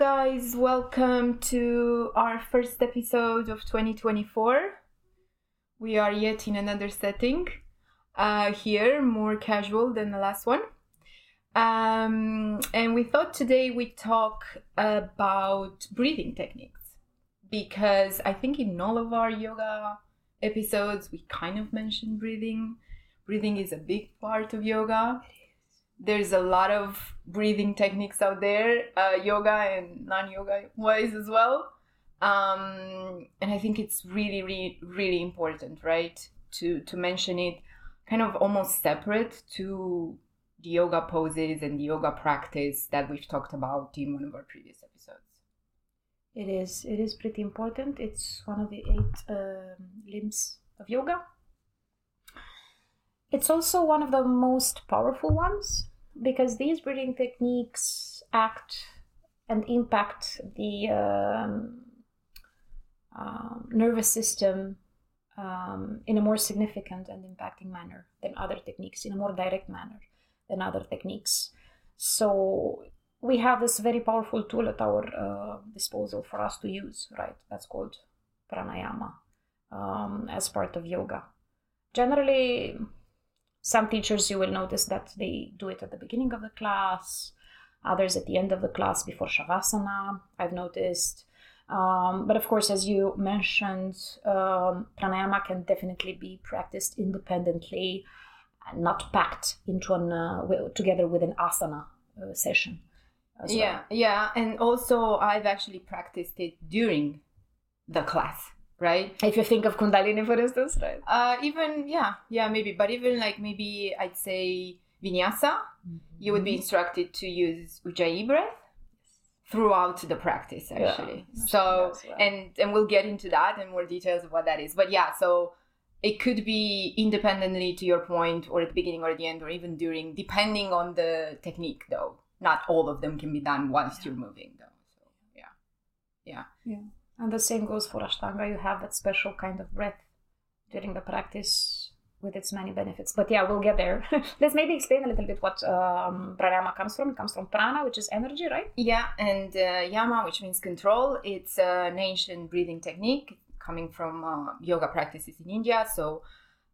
guys, welcome to our first episode of 2024. We are yet in another setting, uh, here, more casual than the last one. Um, and we thought today we'd talk about breathing techniques because I think in all of our yoga episodes we kind of mentioned breathing. Breathing is a big part of yoga there's a lot of breathing techniques out there, uh, yoga and non-yoga wise as well. Um, and I think it's really, really, really important, right, to to mention it, kind of almost separate to the yoga poses and the yoga practice that we've talked about in one of our previous episodes. It is. It is pretty important. It's one of the eight um, limbs of yoga. It's also one of the most powerful ones because these breathing techniques act and impact the um, uh, nervous system um, in a more significant and impacting manner than other techniques, in a more direct manner than other techniques. So we have this very powerful tool at our uh, disposal for us to use, right? That's called pranayama um, as part of yoga. Generally, some teachers you will notice that they do it at the beginning of the class others at the end of the class before shavasana i've noticed. Um, but of course as you mentioned um, pranayama can definitely be practiced independently and not packed into an uh, together with an asana uh, session yeah yeah and also i've actually practiced it during the class right? If you think of Kundalini, for instance, right? Uh, even yeah, yeah, maybe, but even like maybe I'd say vinyasa, mm-hmm. you would be mm-hmm. instructed to use ujjayi breath throughout the practice actually. Yeah, so well. and and we'll get into that and more details of what that is. But yeah, so it could be independently to your point or at the beginning or at the end or even during depending on the technique though not all of them can be done whilst you're moving though so yeah yeah yeah and the same goes for Ashtanga. You have that special kind of breath during the practice with its many benefits. But yeah, we'll get there. Let's maybe explain a little bit what um, pranayama comes from. It comes from prana, which is energy, right? Yeah, and uh, yama, which means control. It's an ancient breathing technique coming from uh, yoga practices in India. So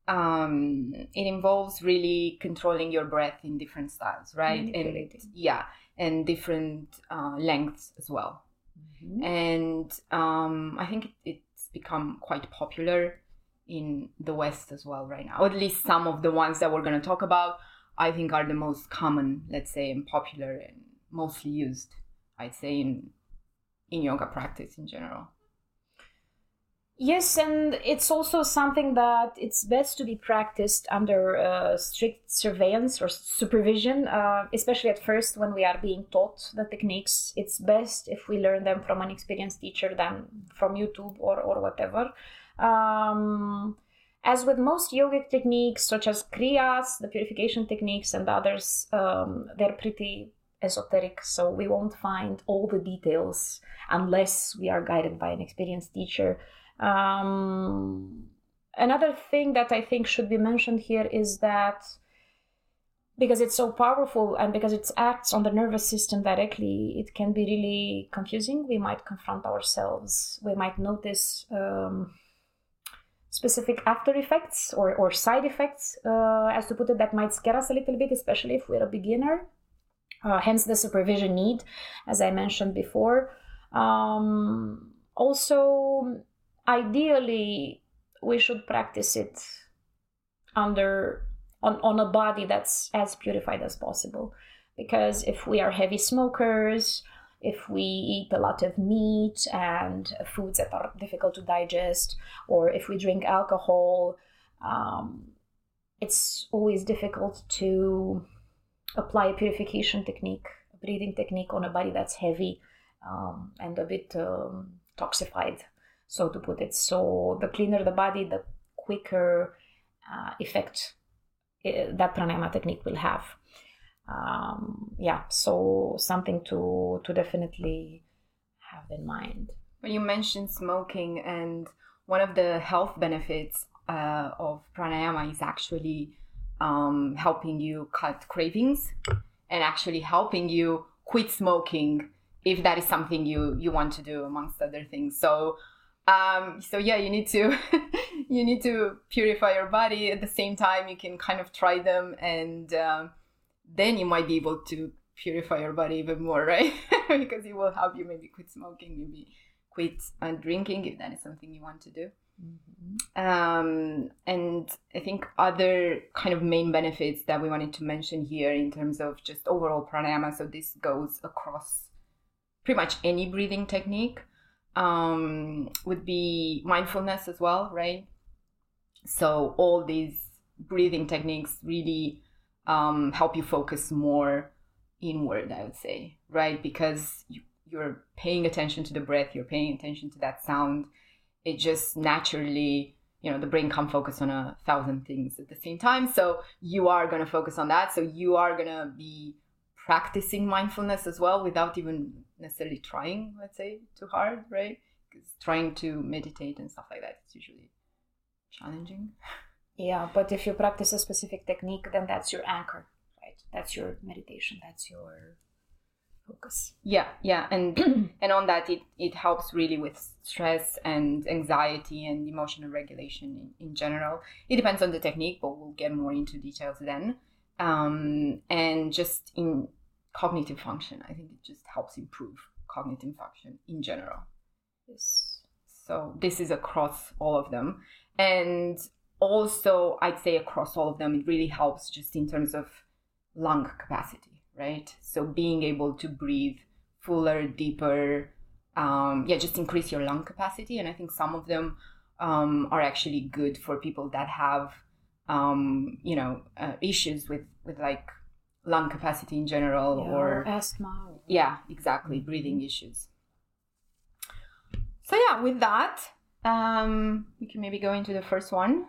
um, it involves really controlling your breath in different styles, right? And yeah, and different uh, lengths as well. Mm-hmm. And um, I think it's become quite popular in the West as well right now. At least some of the ones that we're going to talk about, I think, are the most common, let's say, and popular and mostly used, I'd say, in in yoga practice in general. Yes, and it's also something that it's best to be practiced under uh, strict surveillance or supervision, uh, especially at first when we are being taught the techniques. It's best if we learn them from an experienced teacher than from YouTube or, or whatever. Um, as with most yogic techniques, such as kriyas, the purification techniques, and others, um, they're pretty esoteric, so we won't find all the details unless we are guided by an experienced teacher. Um, another thing that I think should be mentioned here is that because it's so powerful and because it acts on the nervous system directly, it can be really confusing. We might confront ourselves. We might notice um, specific after effects or, or side effects, uh, as to put it, that might scare us a little bit, especially if we're a beginner. Uh, hence the supervision need, as I mentioned before. Um, also, ideally we should practice it under on, on a body that's as purified as possible. Because if we are heavy smokers if we eat a lot of meat and foods that are difficult to digest or if we drink alcohol um, it's always difficult to apply a purification technique a breathing technique on a body that's heavy um, and a bit um, toxified so to put it. So the cleaner the body, the quicker uh, effect uh, that pranayama technique will have. Um, yeah, so something to to definitely have in mind. When you mentioned smoking, and one of the health benefits uh, of pranayama is actually um, helping you cut cravings and actually helping you quit smoking if that is something you you want to do amongst other things so um, so yeah you need to you need to purify your body. At the same time you can kind of try them and um, then you might be able to purify your body even more right? Because it will help you maybe quit smoking maybe quit uh, drinking if that is something you want to do. Mm-hmm. um, and i think other kind of main benefits that we wanted to mention here in terms of just overall pranayama so this goes across pretty much any breathing technique um, would be mindfulness as well, right? So all these breathing techniques really um, help you focus more inward, I would say, right? Because you, you're paying attention to the breath, you're paying attention to that sound. It just naturally, you know, the brain can't focus on a thousand things at the same time. So you are going to focus on that. So you are going to be practicing mindfulness as well without even necessarily trying, let's say, too hard, right? Because trying to meditate and stuff like that is usually challenging. Yeah, but if you practice a specific technique, then that's your anchor, right? That's your meditation. That's your focus. Yeah, yeah, and and on that, it it helps really with stress and anxiety and emotional regulation in, in general. It depends on the technique, but we'll get more into details then. Um, and just in cognitive function. I think it just helps improve cognitive function in general. Yes. So this is across all of them. And also, I'd say across all of them, it really helps just in terms of lung capacity, right? So being able to breathe fuller, deeper, um, yeah, just increase your lung capacity. And I think some of them um, are actually good for people that have, um, you know, uh, issues with with like lung capacity in general yeah, or, or asthma. Yeah, exactly, mm-hmm. breathing issues. So yeah, with that, um, we can maybe go into the first one,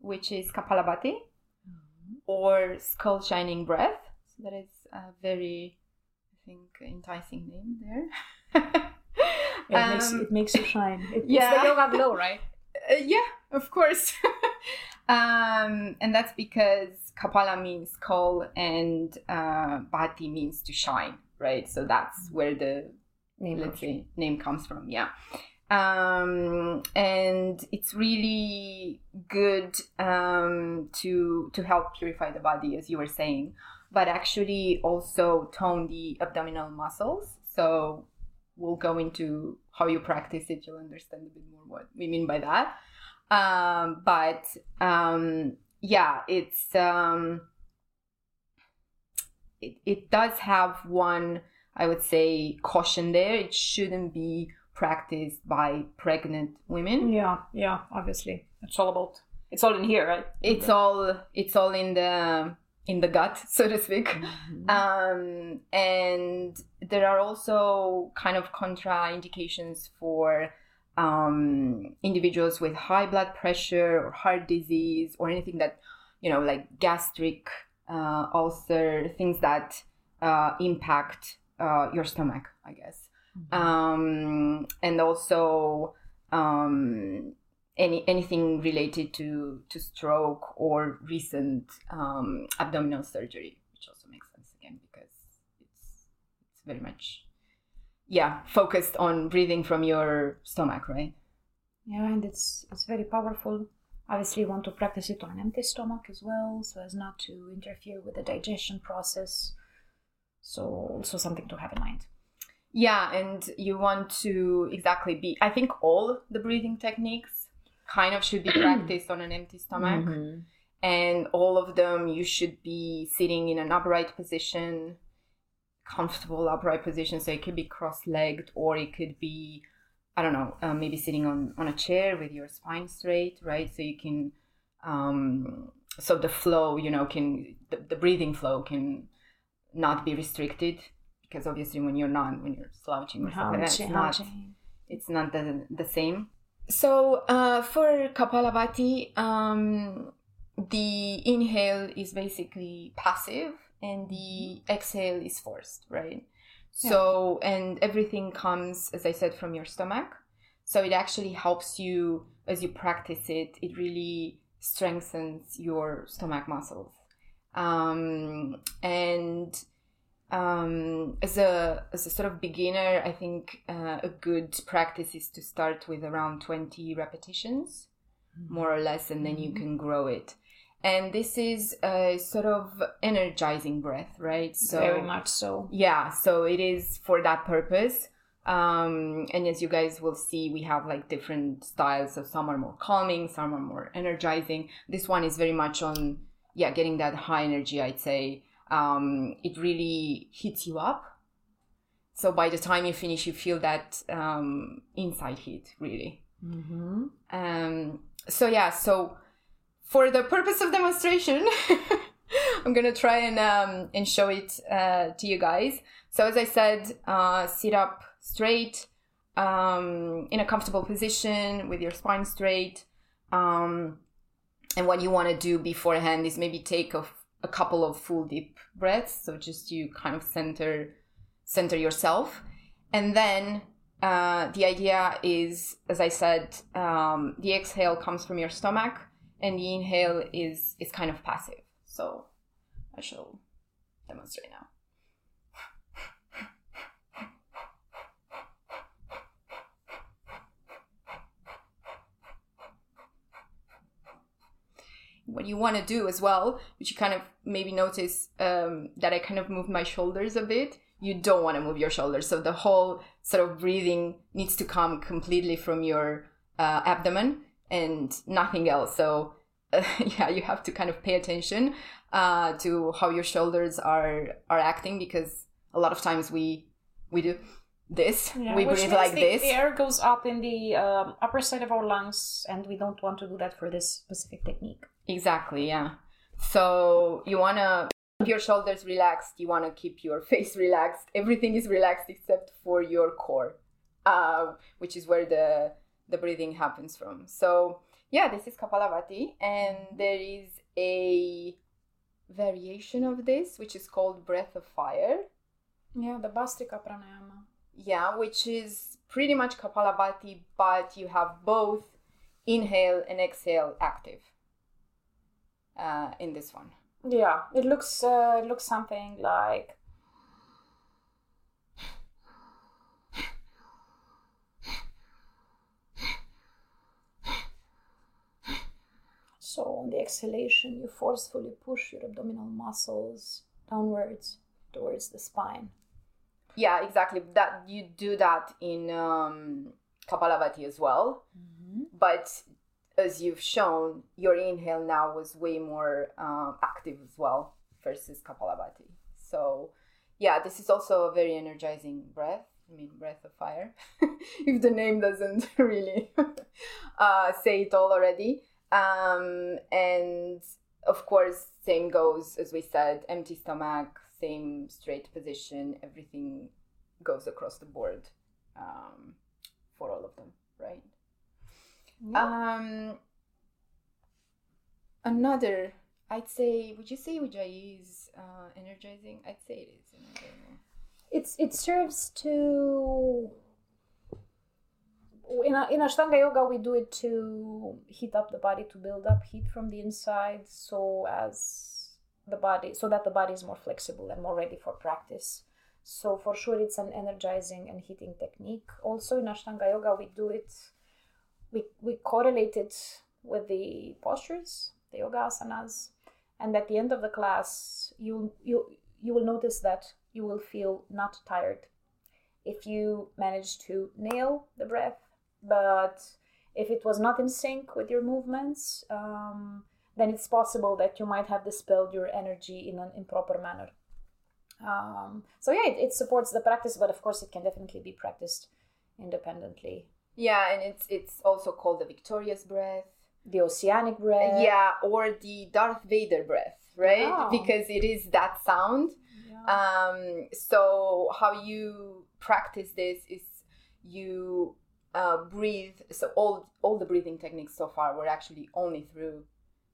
which is Kapalabhati mm-hmm. or skull shining breath. So that is a very, I think, enticing name there. it, um, makes, it makes you shine. It, yeah. It's the yoga glow, right? Uh, yeah, of course. um, and that's because Kapala means skull and uh, Bhati means to shine, right? So that's mm-hmm. where the name, let's say, name comes from. Yeah. Um, and it's really good um, to to help purify the body, as you were saying, but actually also tone the abdominal muscles. So we'll go into how you practice it. You'll understand a bit more what we mean by that. Um, but um, yeah, it's um, it, it does have one, I would say, caution there. It shouldn't be practiced by pregnant women. Yeah, yeah, obviously. It's all about it's all in here, right? It's all it's all in the in the gut, so to speak. Mm-hmm. Um, and there are also kind of contraindications for um, individuals with high blood pressure or heart disease or anything that, you know, like gastric uh, ulcer, things that uh, impact uh, your stomach, I guess. Mm-hmm. Um, and also um, any anything related to, to stroke or recent um, abdominal surgery, which also makes sense again because it's, it's very much yeah focused on breathing from your stomach right? Yeah and it's it's very powerful. Obviously you want to practice it on an empty stomach as well so as not to interfere with the digestion process. So also something to have in mind. Yeah and you want to exactly be i think all the breathing techniques kind of should be practiced on an empty stomach. Mm-hmm. and all of them you should be sitting in an upright position comfortable upright position. So it could be cross-legged, or it could be, I don't know, uh, maybe sitting on on a chair with your spine straight, right? So you can, um, so the flow, you know, can the, the breathing flow can not be restricted because obviously when you're not when you're slouching or something, it's not it's not the the same. So uh, for Kapalabhati, um, the inhale is basically passive and the exhale is forced, right? So, and everything comes, as I said, from your stomach. So it actually helps you as you practice it, it really strengthens your stomach muscles. Um, and um, as a as a sort of beginner, I think uh, a good practice is to start with around twenty repetitions, more or less, and then you can grow it. And this is a sort of energizing breath, right? So Very much so. yeah, so it is for that purpose. Um, and as you guys will see, we have like different styles. So some are more calming, some are more energizing. This one is very much on, yeah, getting that high energy, I'd say. Um, it really hits you up. So by the time you finish, you feel that um, inside heat, really. Mm-hmm. Um, so yeah, so for the purpose of demonstration, I'm gonna try and um, and show it uh, to you guys. So as I said, uh, sit up straight um, in a comfortable position with your spine straight. Um, and what you want to do beforehand is maybe take a, a couple of full deep breaths. So just you kind of center center yourself, and then uh, the idea is, as I said, um, the exhale comes from your stomach, and the inhale is is kind of passive. So I shall demonstrate now. What you want to do as well, which you kind of maybe notice um, that I kind of moved my shoulders a bit. You don't want to move your shoulders, so the whole sort of breathing needs to come completely from your uh, abdomen and nothing else. So uh, yeah, you have to kind of pay attention uh, to how your shoulders are are acting because a lot of times we we do this, Yeah, we breathe like the, this. The air goes up in the um, upper side of our lungs, and we don't want to do that for this specific technique. Exactly, yeah. So you wanna keep your shoulders relaxed. You wanna keep your face relaxed. Everything is relaxed except for your core, uh, which is where the the breathing happens from. So yeah, this is Kapalabhati, and there is a variation of this which is called breath of fire. Yeah, the Bhastrika pranayama. Yeah, which is pretty much Kapalabhati, but you have both inhale and exhale active uh, in this one. Yeah, it looks uh, it looks something like. So on the exhalation, you forcefully push your abdominal muscles downwards towards the spine. Yeah, exactly. That you do that in um, Kapalabhati as well, but as you've shown, your inhale now was way more um, active as well versus Kapalabhati. So, yeah, this is also a very energizing breath. I mean, breath of fire. if the name doesn't really uh, say it all already. Um, and of course, same goes as we said, empty stomach, same straight position, everything goes across the board um, for all of them, right? Um, another, I'd say, would you say Ujjayi is uh, energizing? I'd say it is energizing. It's it serves to in a, in Ashtanga yoga we do it to heat up the body to build up heat from the inside so as the body so that the body is more flexible and more ready for practice. So for sure it's an energizing and heating technique. Also in Ashtanga yoga we do it we we correlate it with the postures the yoga asanas and at the end of the class you you you will notice that you will feel not tired. If you manage to nail the breath but if it was not in sync with your movements um, then it's possible that you might have dispelled your energy in an improper manner um, so yeah it, it supports the practice but of course it can definitely be practiced independently Yeah, and it's it's also called the victorious breath. the oceanic breath yeah, or the Darth Vader breath, right? Because it is that sound. Yeah. Um, so how you practice this is you uh, breathe. So all all the breathing techniques so far were actually only through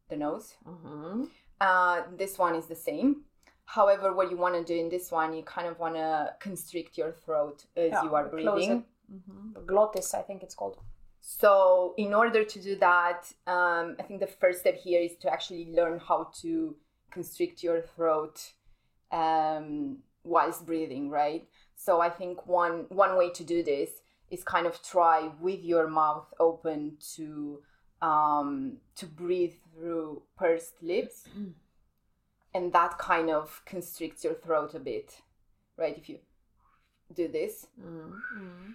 the nose. Mhm. Uh, this one is the same. However, what you want to do in this one, you kind of want to constrict your throat as Yeah, you are breathing. Mhm. Glottis i think it's called So, in order to do that, um, I think the first step here is to actually learn how to constrict your throat um, whilst breathing, right? So I think one one way to do this is kind of try with your mouth open to um, to breathe through pursed lips, and that kind of constricts your throat a bit, right? If you do this mm-hmm.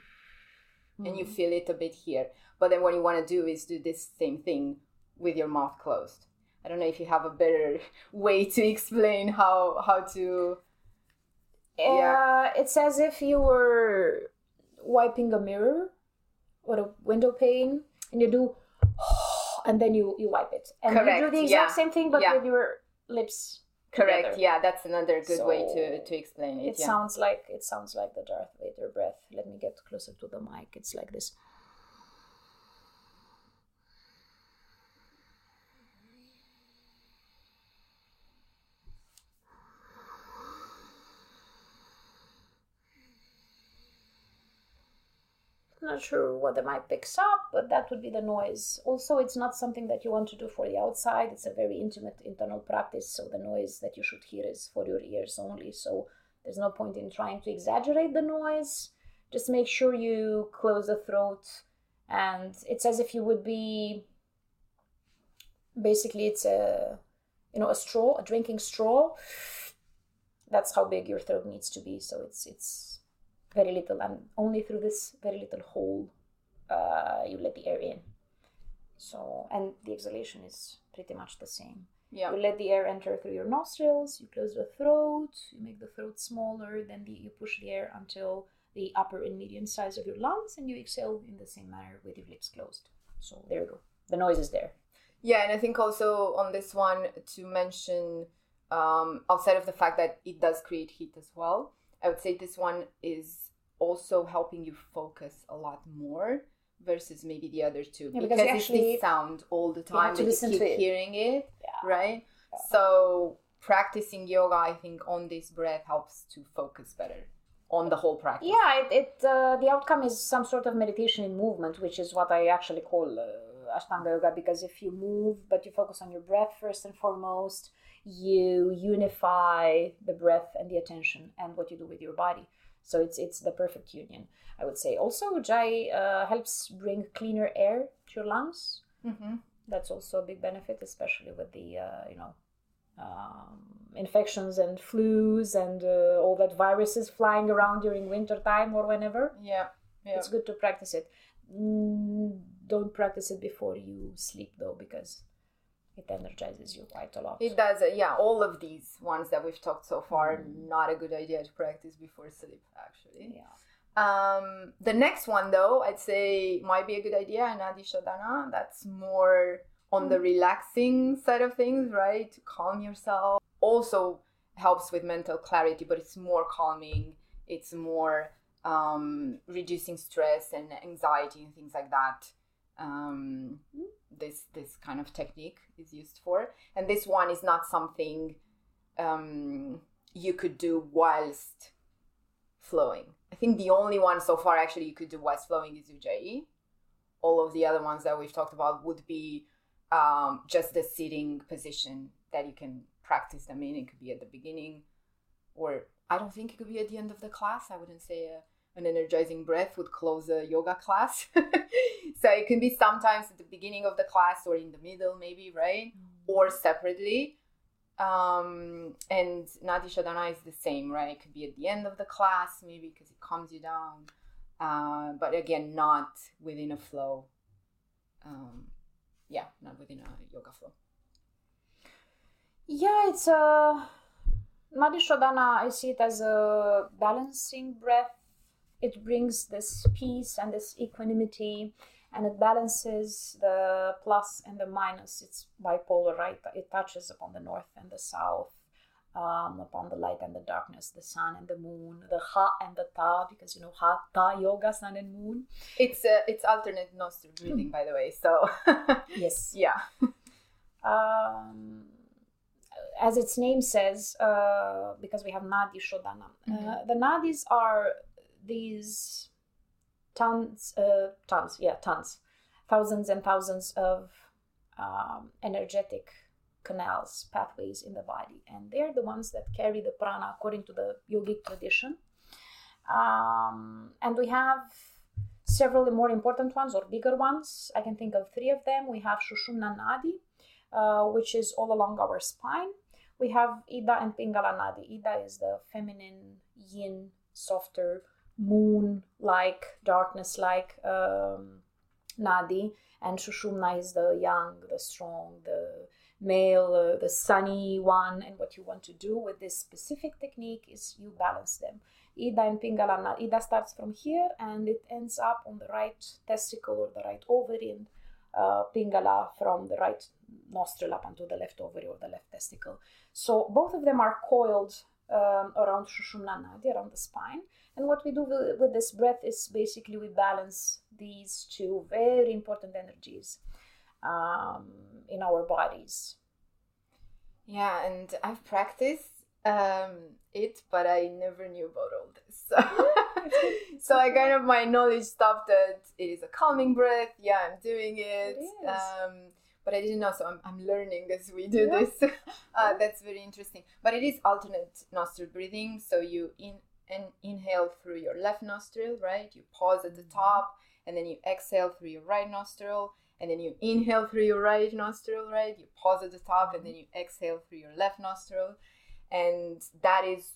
and you mm-hmm. feel it a bit here, but then what you want to do is do this same thing with your mouth closed. I don't know if you have a better way to explain how how to. Uh, yeah. it's as if you were wiping a mirror or a window pane and you do and then you you wipe it and you do the exact yeah. same thing but Yeah. with your lips Correct. together. Yeah, that's another good way to to explain it. it yeah. sounds like it sounds like the darth vader breath let me get closer to the mic it's like this not sure what the mic picks up, but that would be the noise. Also, it's not something that you want to do for the outside. It's a very intimate internal practice, so the noise that you should hear is for your ears only. So there's no point in trying to exaggerate the noise. Just make sure you close the throat, and it's as if you would be. Basically, it's a, you know, a straw, a drinking straw. That's how big your throat needs to be. So it's it's very little and only through this very little hole uh, you let the air in. So and the exhalation is pretty much the same. Yeah. you let the air enter through your nostrils you close the throat you make the throat smaller then the, you push the air until the upper and medium size of your lungs and you exhale in the same manner with your lips closed. So there you go. The noise is there. Yeah, and I think also on this one to mention, um, outside of the fact that it does create heat as well, I would say this one is also helping you focus a lot more versus maybe the other two Yeah, because because you it's actually- this sound all the you time you listen keep to it. hearing it, Yeah. right? So practicing yoga, I think, on this breath helps to focus better on the whole practice. Yeah, it, it uh, the outcome is some sort of meditation in movement, which is what I actually call uh, Ashtanga yoga. Because if you move, but you focus on your breath first and foremost, you unify the breath and the attention and what you do with your body. So it's it's the perfect union, I would say. Also, jai uh, helps bring cleaner air to your lungs. hmm That's also a big benefit, especially with the uh, you know um, infections and flus and uh, all that viruses flying around during winter time or whenever Yeah. Yeah. it's good to practice it mm, don't practice it before you sleep though because it energizes you quite a lot It does, uh, yeah. All of these ones that we've talked so far, Mm. not a good idea to practice before sleep, actually. yeah Um, the next one, though, I'd say might be a good idea, Nadi Shodhana. That's more on Mm. the relaxing side of things, right? To calm yourself. Also helps with mental clarity, but it's more calming. It's more um, reducing stress and anxiety and things like that. Um, this this kind of technique is used for, and this one is not something um, you could do whilst flowing. I think the only one so far actually you could do whilst flowing is Ujjayi. All of the other ones that we've talked about would be um, just the sitting position that you can practice them in. It could be at the beginning, or I don't think it could be at the end of the class. I wouldn't say an energizing breath would close a yoga class. so it can be sometimes at the beginning of the class or in the middle, maybe, right? Or separately. Um, and Nadi Shodhana is the same, right? It could be at the end of the class, maybe because it calms you down. Uh, but again, not within a flow. Um, yeah, not within a yoga flow. yeah it's a Nadi Shodhana I see it as a balancing breath it brings this peace and this equanimity and it balances the plus and the minus it's bipolar right it touches upon the north and the south um, upon the light and the darkness the sun and the moon the ha and the ta because you know ha ta yoga sun and moon It's uh, it's alternate nostril breathing, by the way. So yes yeah, um, as its name says, uh, because we have Nadi Shodhana. Uh, Mhm. the Nadis are these tons, uh, tons, yeah, tons, thousands and thousands of um, energetic canals, pathways in the body, and they're the ones that carry the prana according to the yogic tradition. Um, and we have several more important ones or bigger ones. I can think of three of them. We have Shushumna Nadi, uh, which is all along our spine. We have Ida and Pingala Nadi. Ida is the feminine, yin, softer, moon like, darkness like um, Nadi, and Shushumna is the yang, the strong, the male, uh, the sunny one. And what you want to do with this specific technique is you balance them. Ida and Pingala, Ida starts from here and it ends up on the right testicle or the right ovary, and uh, Pingala from the right nostril up onto the left ovary or the left testicle. So both of them are coiled um, around Shushumna Nadi, around the spine. And what we do with, with this breath is basically we balance these two very important energies um, in our bodies. Yeah, and I've practiced um, it, but I never knew about all this. So, so I kind of my knowledge stopped at it is a calming breath. Yeah, I'm doing it. It um, but I didn't know, so I'm, I'm learning as we do Yeah. this. uh, that's very interesting. But it is alternate nostril breathing. So you in and inhale through your left nostril, right? You pause at the top, and then you exhale through your right nostril, and then you inhale through your right nostril, right? You pause at the top, and then you exhale through your left nostril, and that is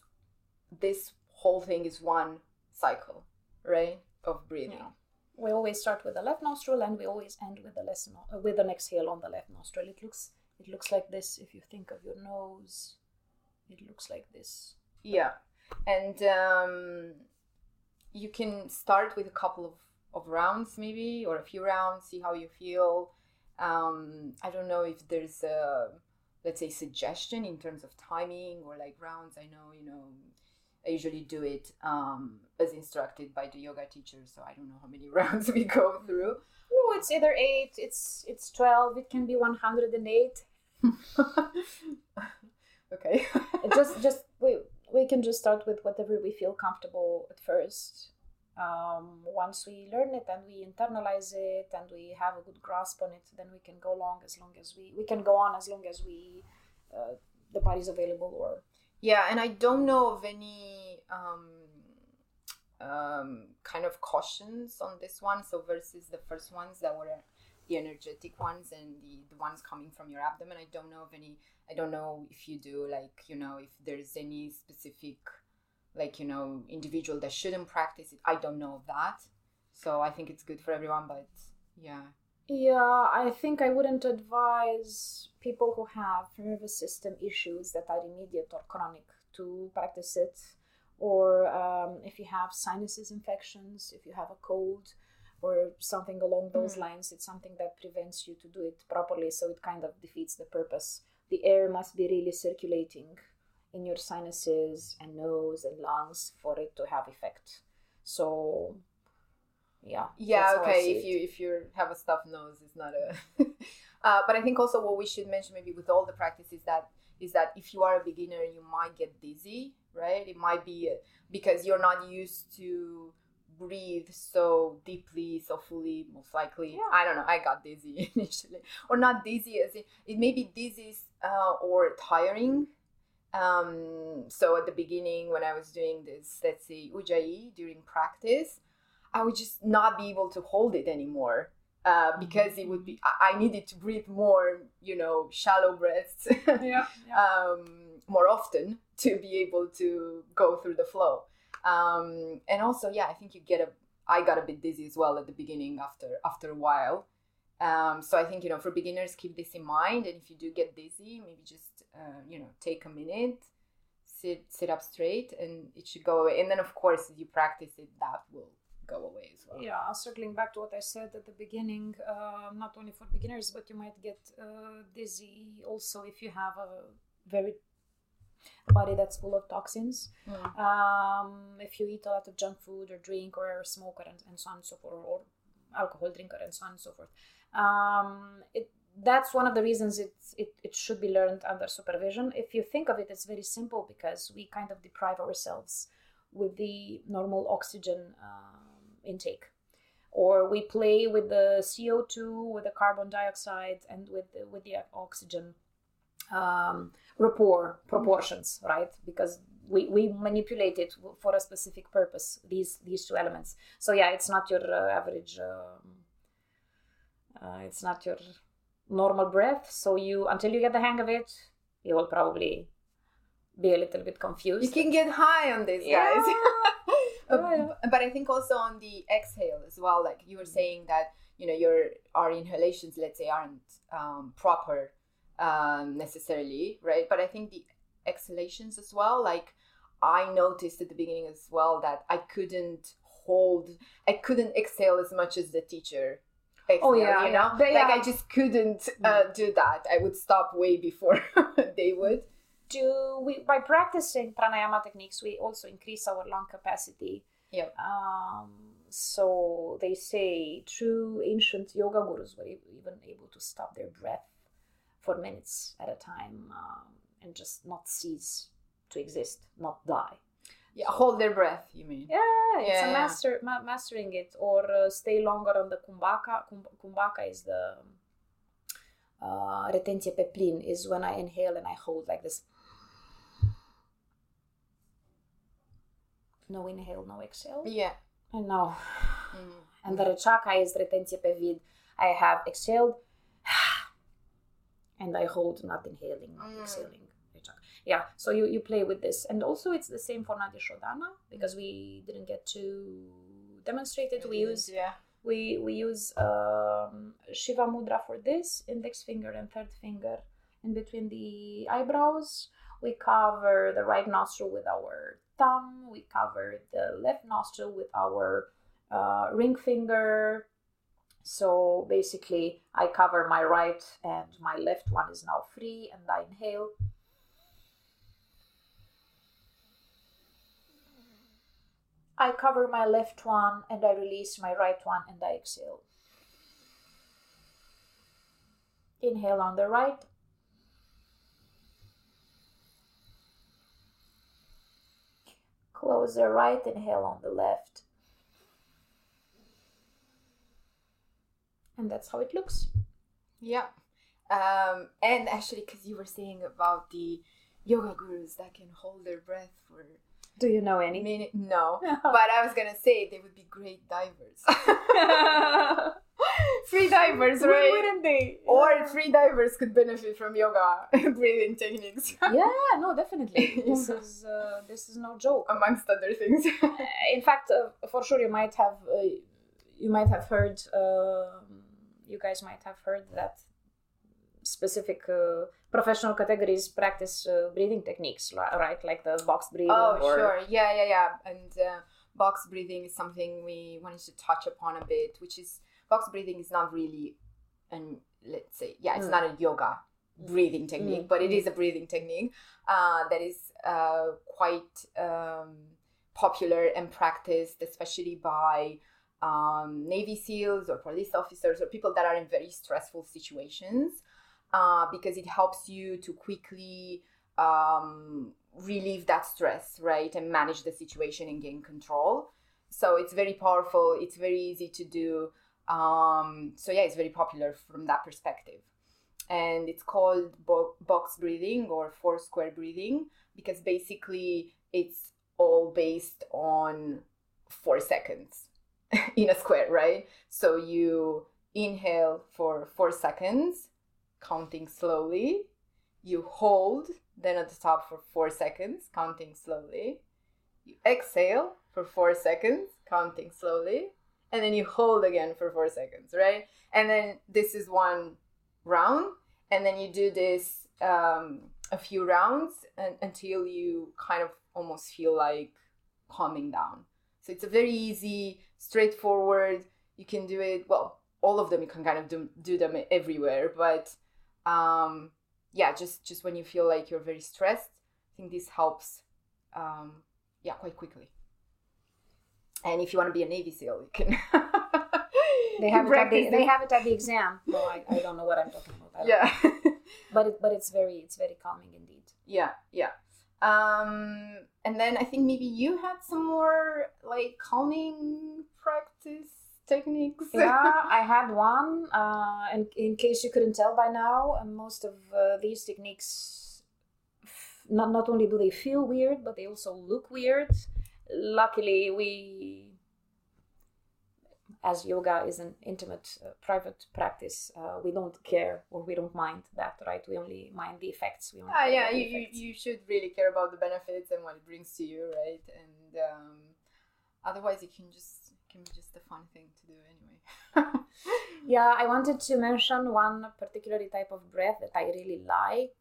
this whole thing is one cycle, right? Of breathing. Yeah. We always start with the left nostril and we always end with the left no- uh, with an exhale on the left nostril. It looks it looks like this if you think of your nose. It looks like this. Yeah, and um, you can start with a couple of, of rounds, maybe, or a few rounds, see how you feel. Um, I don't know if there's a, let's say, suggestion in terms of timing or like rounds. I know, you know, I usually do it um, as instructed by the yoga teacher, so I don't know how many rounds we go through. Oh, it's either eight, it's it's twelve, it can be one hundred and eight. okay. Just just we we can just start with whatever we feel comfortable at first. Um, once we learn it and we internalize it and we have a good grasp on it, then we can go long as long as we we can go on as long as we uh, the body's available or Yeah, and I don't know of any um, um, kind of cautions on this one. So versus the first ones that were the energetic ones and the, the ones coming from your abdomen, I don't know of any. I don't know if you do like you know if there's any specific like you know individual that shouldn't practice it. I don't know of that. So I think it's good for everyone, but yeah. Yeah, I think I wouldn't advise people who have nervous system issues that are immediate or chronic to practice it. Or um, if you have sinuses infections, if you have a cold, or something along those Mm. lines, it's something that prevents you to do it properly. So it kind of defeats the purpose. The air must be really circulating in your sinuses and nose and lungs for it to have effect. So, yeah. yeah that's how I okay if you if you have a stuffed nose it's not a uh, but i think also what we should mention maybe with all the practices that is that if you are a beginner you might get dizzy right it might be because you're not used to breathe so deeply so fully most likely Yeah. i don't know i got dizzy initially or not dizzy as in it may be dizzy uh, or tiring um, so at the beginning when i was doing this let's say ujjayi during practice I would just not be able to hold it anymore uh, because it would be I, needed to breathe more, you know, shallow breaths yeah, um, more often to be able to go through the flow. Um, and also, yeah, I think you get a I got a bit dizzy as well at the beginning after after a while. Um, so I think you know for beginners keep this in mind, and if you do get dizzy, maybe just uh, you know take a minute, sit sit up straight, and it should go away. And then of course, as you practice it, that will go away as well. Yeah, circling back to what I said at the beginning, uh, not only for beginners, but you might get uh, dizzy also if you have a very body that's full of toxins. Mm. Um, if you eat a lot of junk food or drink or smoker and, and so on and so forth, or alcohol drinker and so on and so forth. Um, it, that's one of the reasons it, it, it should be learned under supervision. If you think of it, it's very simple because we kind of deprive ourselves with the normal oxygen um, intake or we play with the CO2, with the carbon dioxide, and with the, with the oxygen um, rapport proportions, right? Because we, we manipulate it for a specific purpose. These these two elements. So yeah, it's not your uh, average. Um, uh, it's not your normal breath. So you until you get the hang of it, you will probably be a little bit confused. You can get high on this, Yeah. guys. Uh, Yeah, yeah. But I think also on the exhale as well, like you were saying that you know your our inhalations, let's say, aren't um, proper um, necessarily, right? But I think the exhalations as well, like I noticed at the beginning as well that I couldn't hold, I couldn't exhale as much as the teacher. Exhale, Oh, yeah, you know, like yeah. I just couldn't uh, do that. I would stop way before they would. Do we by practicing pranayama techniques we also increase our lung capacity Yep. um, so they say true ancient yoga gurus were even able to stop their breath for minutes at a time um, and just not cease to exist not die Yeah, hold their breath. You mean? yeah it's Yeah, a yeah. master ma- mastering it or uh, stay longer on the kumbhaka Kum- kumbhaka is the uh, retenție peplin is when I inhale and I hold like this no inhale no exhale Yeah. and no Mm. and the rechaka is retenție pe vid I have exhaled and I hold not inhaling not Mm. exhaling yeah so you you play with this and also it's the same for Nadi Shodhana because we didn't get to demonstrate it we use Yeah. we we use um, Shiva Mudra for this index finger and third finger in between the eyebrows. We cover the right nostril with our thumb. We cover the left nostril with our uh, ring finger. So basically, I cover my right and my left one is now free, and I inhale. I cover my left one and I release my right one and I exhale. Inhale on the right. Close the right, inhale on the left. And that's how it looks. Yeah. Um, and actually, because you were saying about the yoga gurus that can hold their breath for Do you know any? minute, no. but I was gonna say they would be great divers. free divers, right? Wouldn't they? Or free divers could benefit from yoga breathing techniques, yeah, no, definitely. This is uh, this is no joke. amongst other things. in fact, uh, for sure, you might have uh, you might have heard um you guys might have heard that specific uh, professional categories practice uh, breathing techniques, right? Like the box breathing. Oh, or, sure. Yeah, yeah, yeah. And uh, box breathing is something we wanted to touch upon a bit, which is box breathing is not really, and let's say, yeah, it's Mm. not a yoga breathing technique, Mm, but it mm. a breathing technique uh, that is uh, quite um, popular and practiced, especially by um, Navy SEALs or police officers or people that are in very stressful situations. Uh, because it helps you to quickly um, relieve that stress, right, and manage the situation and gain control. So it's very powerful. It's very easy to do. Um, so yeah, it's very popular from that perspective, and it's called bo- box breathing or four square breathing because basically it's all based on four seconds in a square, right? So you inhale for four seconds, counting slowly. You hold, then at the top for four seconds, counting slowly. You exhale for four seconds, counting slowly. And then you hold again for four seconds, right? And then this is one round. And then you do this um, a few rounds and, until you kind of almost feel like calming down. So it's a very easy, straightforward. You can do it, well, all of them you can kind of do, do them everywhere but um yeah just just when you feel like you're very stressed i think this helps um yeah quite quickly and if you want to be a navy seal you can They have it at the, they have it at the exam. No, I, I don't know what I'm talking about. Yeah but it, but it's very it's very calming indeed. yeah yeah um and then i think maybe you had some more like calming practice techniques. yeah, I had one. Uh, and in case you couldn't tell by now, most of uh, these techniques not not only do they feel weird, but they also look weird. Luckily, we, as yoga is an intimate, uh, private practice, uh, we don't care or we don't mind that, right? We only mind the effects. We Ah, yeah, you, you, you should really care about the benefits and what it brings to you, right? And um, otherwise, it can just it can be just a fun thing to do anyway. Yeah, I wanted to mention one particular type of breath that I really like.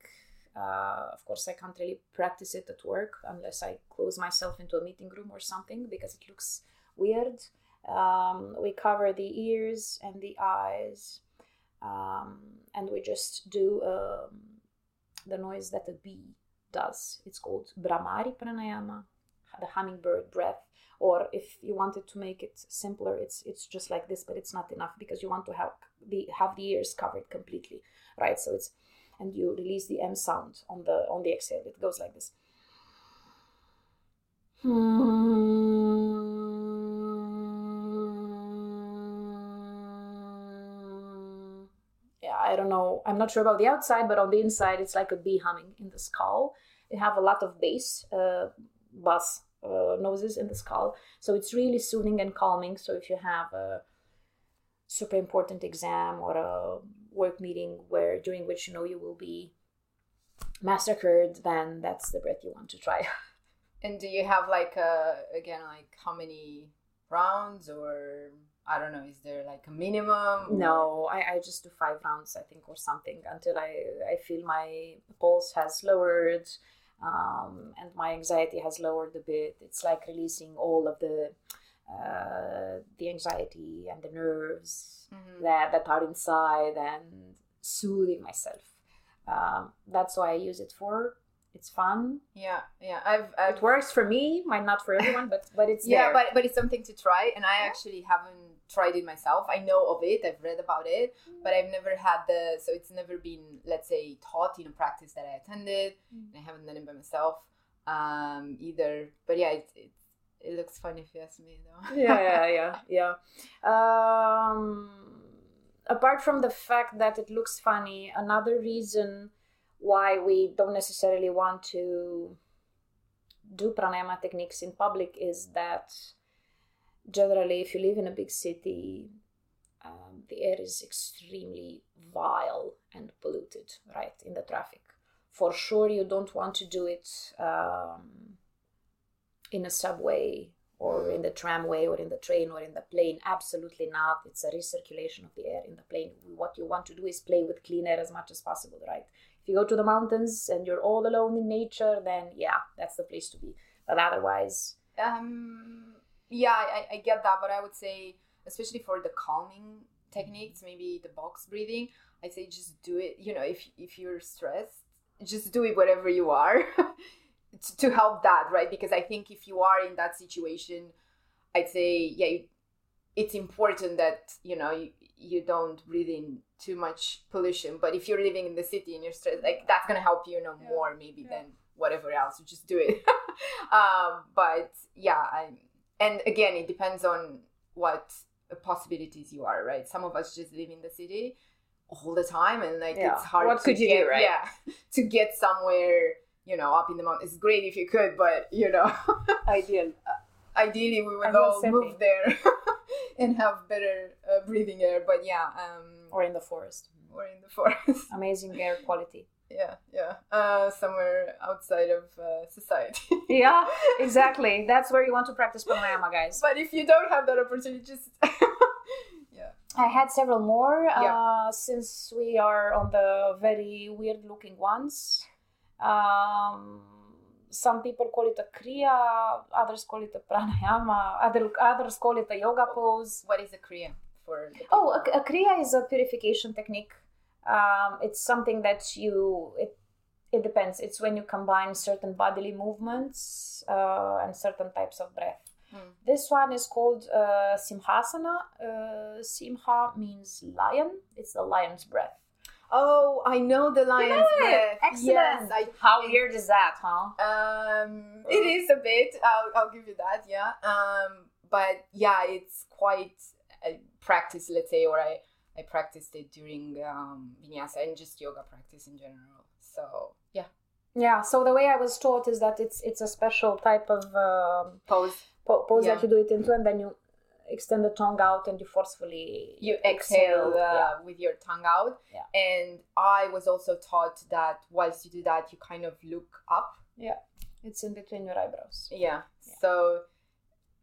Uh, of course, I can't really practice it at work unless I close myself into a meeting room or something because it looks weird. Um, we cover the ears and the eyes, um, and we just do um, the noise that a bee does. It's called Bhramari Pranayama, the hummingbird breath or if you wanted to make it simpler it's it's just like this but it's not enough because you want to have the have the ears covered completely right so it's and you release the m sound on the on the exhale it goes like this yeah i don't know i'm not sure about the outside but on the inside it's like a bee humming in the skull they have a lot of bass uh, bass uh, noses in the skull. So it's really soothing and calming. So if you have a super important exam or a work meeting where during which you know you will be massacred, then that's the breath you want to try. and do you have like a again like how many rounds or I don't know? Is there like a minimum? no, I, I just do five rounds, I think, or something until I, I feel my pulse has lowered um, and my anxiety has lowered a bit. It's like releasing all of the uh, the anxiety and the nerves Mhm. that that are inside and soothing myself. Um, that's why I use it for. It's fun. Yeah, yeah. I've, I've It works for me. Might not for everyone, but but it's yeah, there. but but it's something to try, and I actually haven't tried it myself. I know of it. I've read about it, but I've never had the. So it's never been, let's say, taught in a practice that I attended, Mm. and I haven't done it by myself um, either. But yeah, it, it it looks fun if you ask me, though. yeah, yeah, yeah. Yeah. Um, apart from the fact that it looks funny, another reason why we don't necessarily want to do pranayama techniques in public is that generally, if you live in a big city, um, the air is extremely vile and polluted, right, in the traffic. For sure, you don't want to do it um, in a subway or in the tramway or in the train or in the plane. Absolutely not. It's a recirculation of the air in the plane. What you want to do is play with clean air as much as possible, right? If you go to the mountains and you're all alone in nature, then yeah, that's the place to be. But otherwise, Um, yeah, I, I get that, but I would say, especially for the calming techniques, maybe the box breathing, I say just do it. You know, if if you're stressed, just do it wherever you are to, to help that, right? Because I think if you are in that situation, I'd say, yeah, you, it's important that you know you, you don't breathe in too much pollution. But if you're living in the city and you're stressed, like that's gonna help you, you know, Yeah. more maybe Yeah. than whatever else. You just do it. um, but yeah, I, and again, it depends on what possibilities you are, right? Some of us just live in the city all the time, and like Yeah. it's hard. What to could you get, do, right? Yeah, to get somewhere, you know, up in the mountains. It's great if you could, but you know, ideal. ideally we would all setting. move there and have better uh, breathing air. But yeah, um, Or in the forest. or in the forest. Amazing air quality. yeah, yeah, uh, somewhere outside of uh, society. Yeah, exactly. That's where you want to practice pranayama, guys. but if you don't have that opportunity, just yeah. I had several more Yeah. uh, since we are on the very weird looking ones. Um, some people call it a kriya, others call it a pranayama, other, others call it a yoga pose. What is a kriya for? The Oh, a, a kriya is a purification technique. Um, it's something that you it it depends. It's when you combine certain bodily movements uh, and certain types of breath. Hmm. This one is called uh, simhasana. Uh, simha means lion. It's the lion's breath. Oh, I know the lion's breath. Excellent. Yes, I, How weird is that, huh? um, it is a bit. I'll, I'll give you that. Yeah. Um, but yeah, it's quite. I practice, let's say, or I I practiced it during um, vinyasa and just yoga practice in general. So yeah, Yeah. So the way I was taught is that it's it's a special type of um, pose. po- pose Yeah. that you do it into, and then you extend the tongue out and you forcefully You exhale uh, yeah. with your tongue out, Yeah. and I was also taught that whilst you do that, you kind of look up. Yeah. It's in between your eyebrows. Yeah. Yeah. So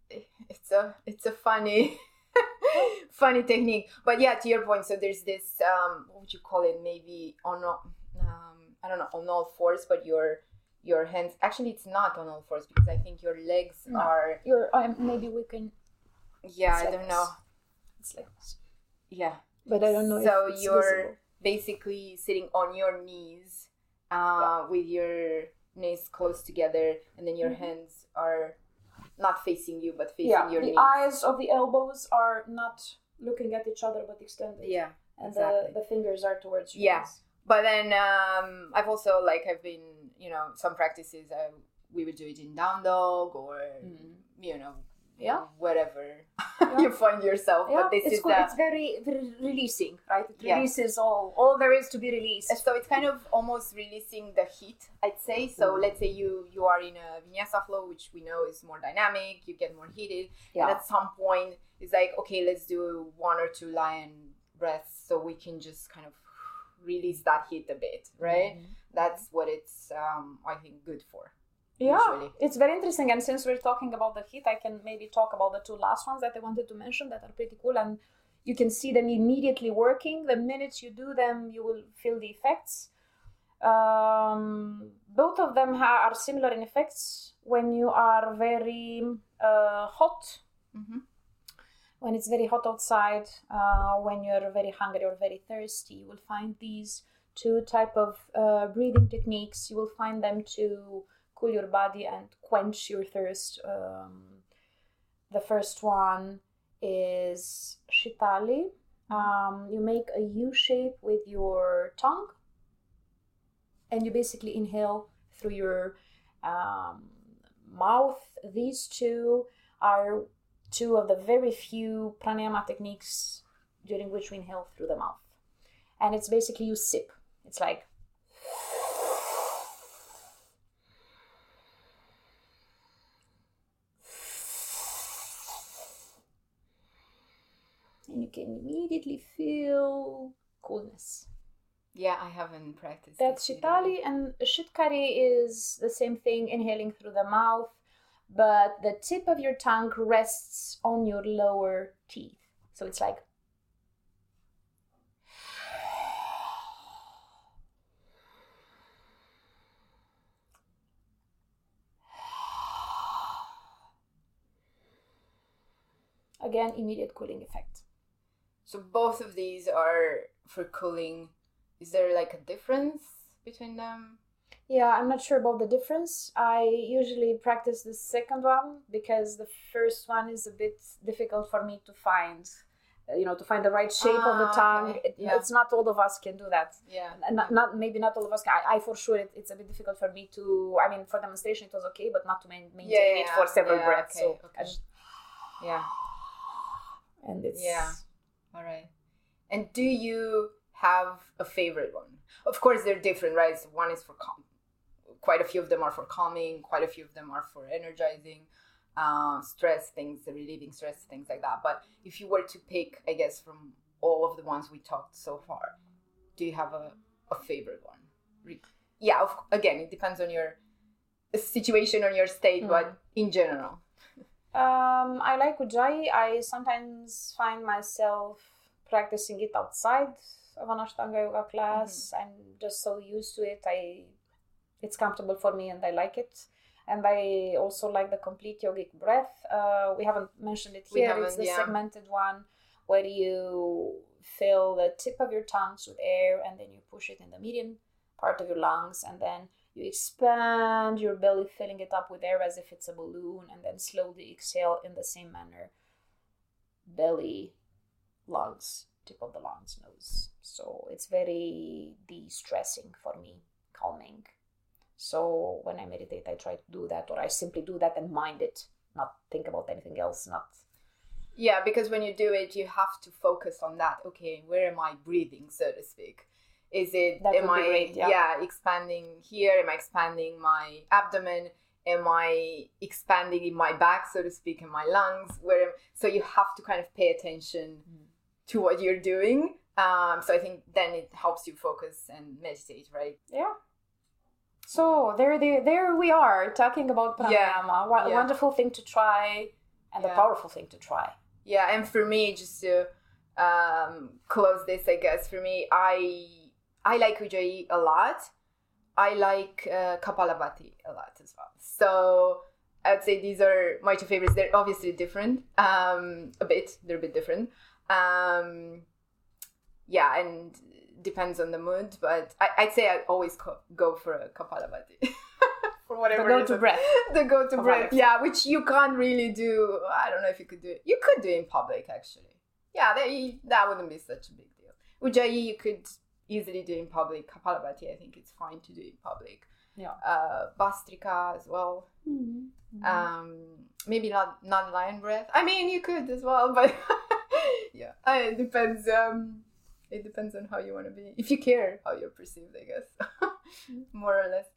it's a it's a funny funny technique. But yeah, to your point, so there's this um what would you call it? Maybe on all- um I don't know on all fours, but your your hands actually it's not on all fours because I think your legs No. are Your um, maybe we can. Yeah It's I like don't know It's like this. yeah But I don't know So you're visible. basically sitting on your knees uh, with your knees close together and then your Mhm. hands are not facing you but facing Yeah, your the knees eyes of the elbows are not looking at each other but extended. yeah and exactly. the, the fingers are towards your Yeah. knees. but then um i've also like i've been you know some practices uh, we would do it in down dog or Mm. you know Yeah. whatever Yeah. you find yourself Yeah, but this it's is the It's very, very releasing, right? It Yeah. releases all all there is to be released. so it's kind of almost releasing the heat i'd say so Mm. let's say you you are in a vinyasa flow which we know is more dynamic you get more heated Yeah. and at some point it's like okay let's do one or two lion breaths so we can just kind of release that heat a bit right Mhm. that's what it's um i think good for Yeah, usually. it's very interesting. And since we're talking about the heat, I can maybe talk about the two last ones that I wanted to mention that are pretty cool. And you can see them immediately working. The minute you do them, you will feel the effects. Um, both of them ha- are similar in effects when you are very uh, hot mm-hmm. when it's very hot outside, uh, when you're very hungry or very thirsty, you will find these two type of uh, breathing techniques. You will find them to cool your body and quench your thirst. Um, the first one is shitali. Um, you make a U shape with your tongue, and you basically inhale through your um, mouth. These two are two of the very few pranayama techniques during which we inhale through the mouth. And it's basically you sip. It's like and you can immediately feel coolness. yeah i haven't practiced That's shitali and shitkari is the same thing, inhaling through the mouth, but the tip of your tongue rests on your lower teeth. So it's like again immediate cooling effect. So both of these are for cooling is there like a difference between them Yeah, I'm not sure about the difference. I usually practice the second one because the first one is a bit difficult for me to find. uh, You know, to find the right shape of the Ah, tongue. okay. It- Yeah. It's not all of us can do that. yeah And Not, not maybe not all of us. Can. I, I for sure it, it's a bit difficult for me to. I mean, for demonstration it was okay, but not to main, maintain it yeah, for several yeah, breaths. okay, so okay. Just yeah and it's Yeah. All right and do you have a favorite one? Of course they're different right? So one is for calm. Quite a few of them are for calming quite a few of them are for energizing uh, stress things relieving stress things like that. But if you were to pick i guess from all of the ones we talked so far do you have a, a favorite one? Yeah of, again it depends on your situation on your state but in general Um, I like Ujjayi. I sometimes find myself practicing it outside of an Ashtanga yoga class. I'm just so used to it. I, it's comfortable for me, and I like it. And I also like the complete yogic breath. Uh, we haven't mentioned it here. It's the yeah. segmented one where you fill the tip of your tongues with air, and then you push it in the median part of your lungs, and then you expand your belly, filling it up with air as if it's a balloon, and then slowly exhale in the same manner. Belly, lungs, tip of the lungs, nose. So it's very de stressing for me, calming. So when I meditate, I try to do that, or I simply do that and mind it, not think about anything else, not Yeah, because when you do it, you have to focus on that. Okay, where am I breathing, so to speak? Is it That am I great, yeah. expanding here? Am I expanding my abdomen? Am I expanding in my back, so to speak, in my lungs? Where am, so you have to kind of pay attention Mm. to what you're doing. Um, so I think then it helps you focus and meditate, right? Yeah. So there, there, there we are talking about Yeah, pranayama. What a yeah. wonderful thing to try, and a powerful thing to try. yeah and for me just to um, close this i guess for me i i like ujjayi a lot i like uh, kapalabhati a lot as well so i'd say these are my two favorites they're obviously different um, a bit they're a bit different um, yeah and depends on the mood but I, i'd say i'd always co- go for a kapalabhati for whatever The go to reason breath. the go to Of breath. Yeah, which you can't really do. I don't know if you could do it. You could do it in public, actually. Yeah, that, that wouldn't be such a big deal. Ujjayi, you could easily do in public. Kapalabhati, I think it's fine to do in public. Yeah. Uh, Bhastrika as well. Um, maybe not not lion breath. I mean, you could as well, but yeah, uh, it depends. Um, it depends on how you want to be. If you care how you're perceived, I guess, more or less.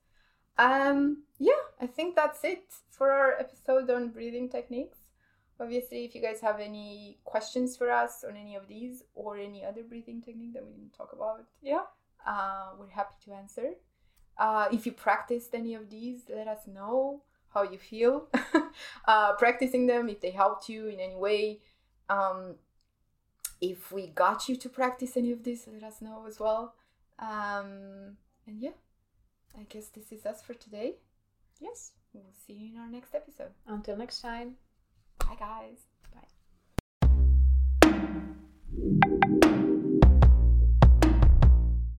Um, yeah, I think that's it for our episode on breathing techniques. Obviously, if you guys have any questions for us on any of these or any other breathing technique that we didn't talk about, Yeah. uh, we're happy to answer. Uh, if you practiced any of these, let us know how you feel uh, practicing them, if they helped you in any way. Um, if we got you to practice any of this, let us know as well. Um, and yeah, I guess this is us for today. Yes. We'll see you in our next episode. Until next time. Bye, guys.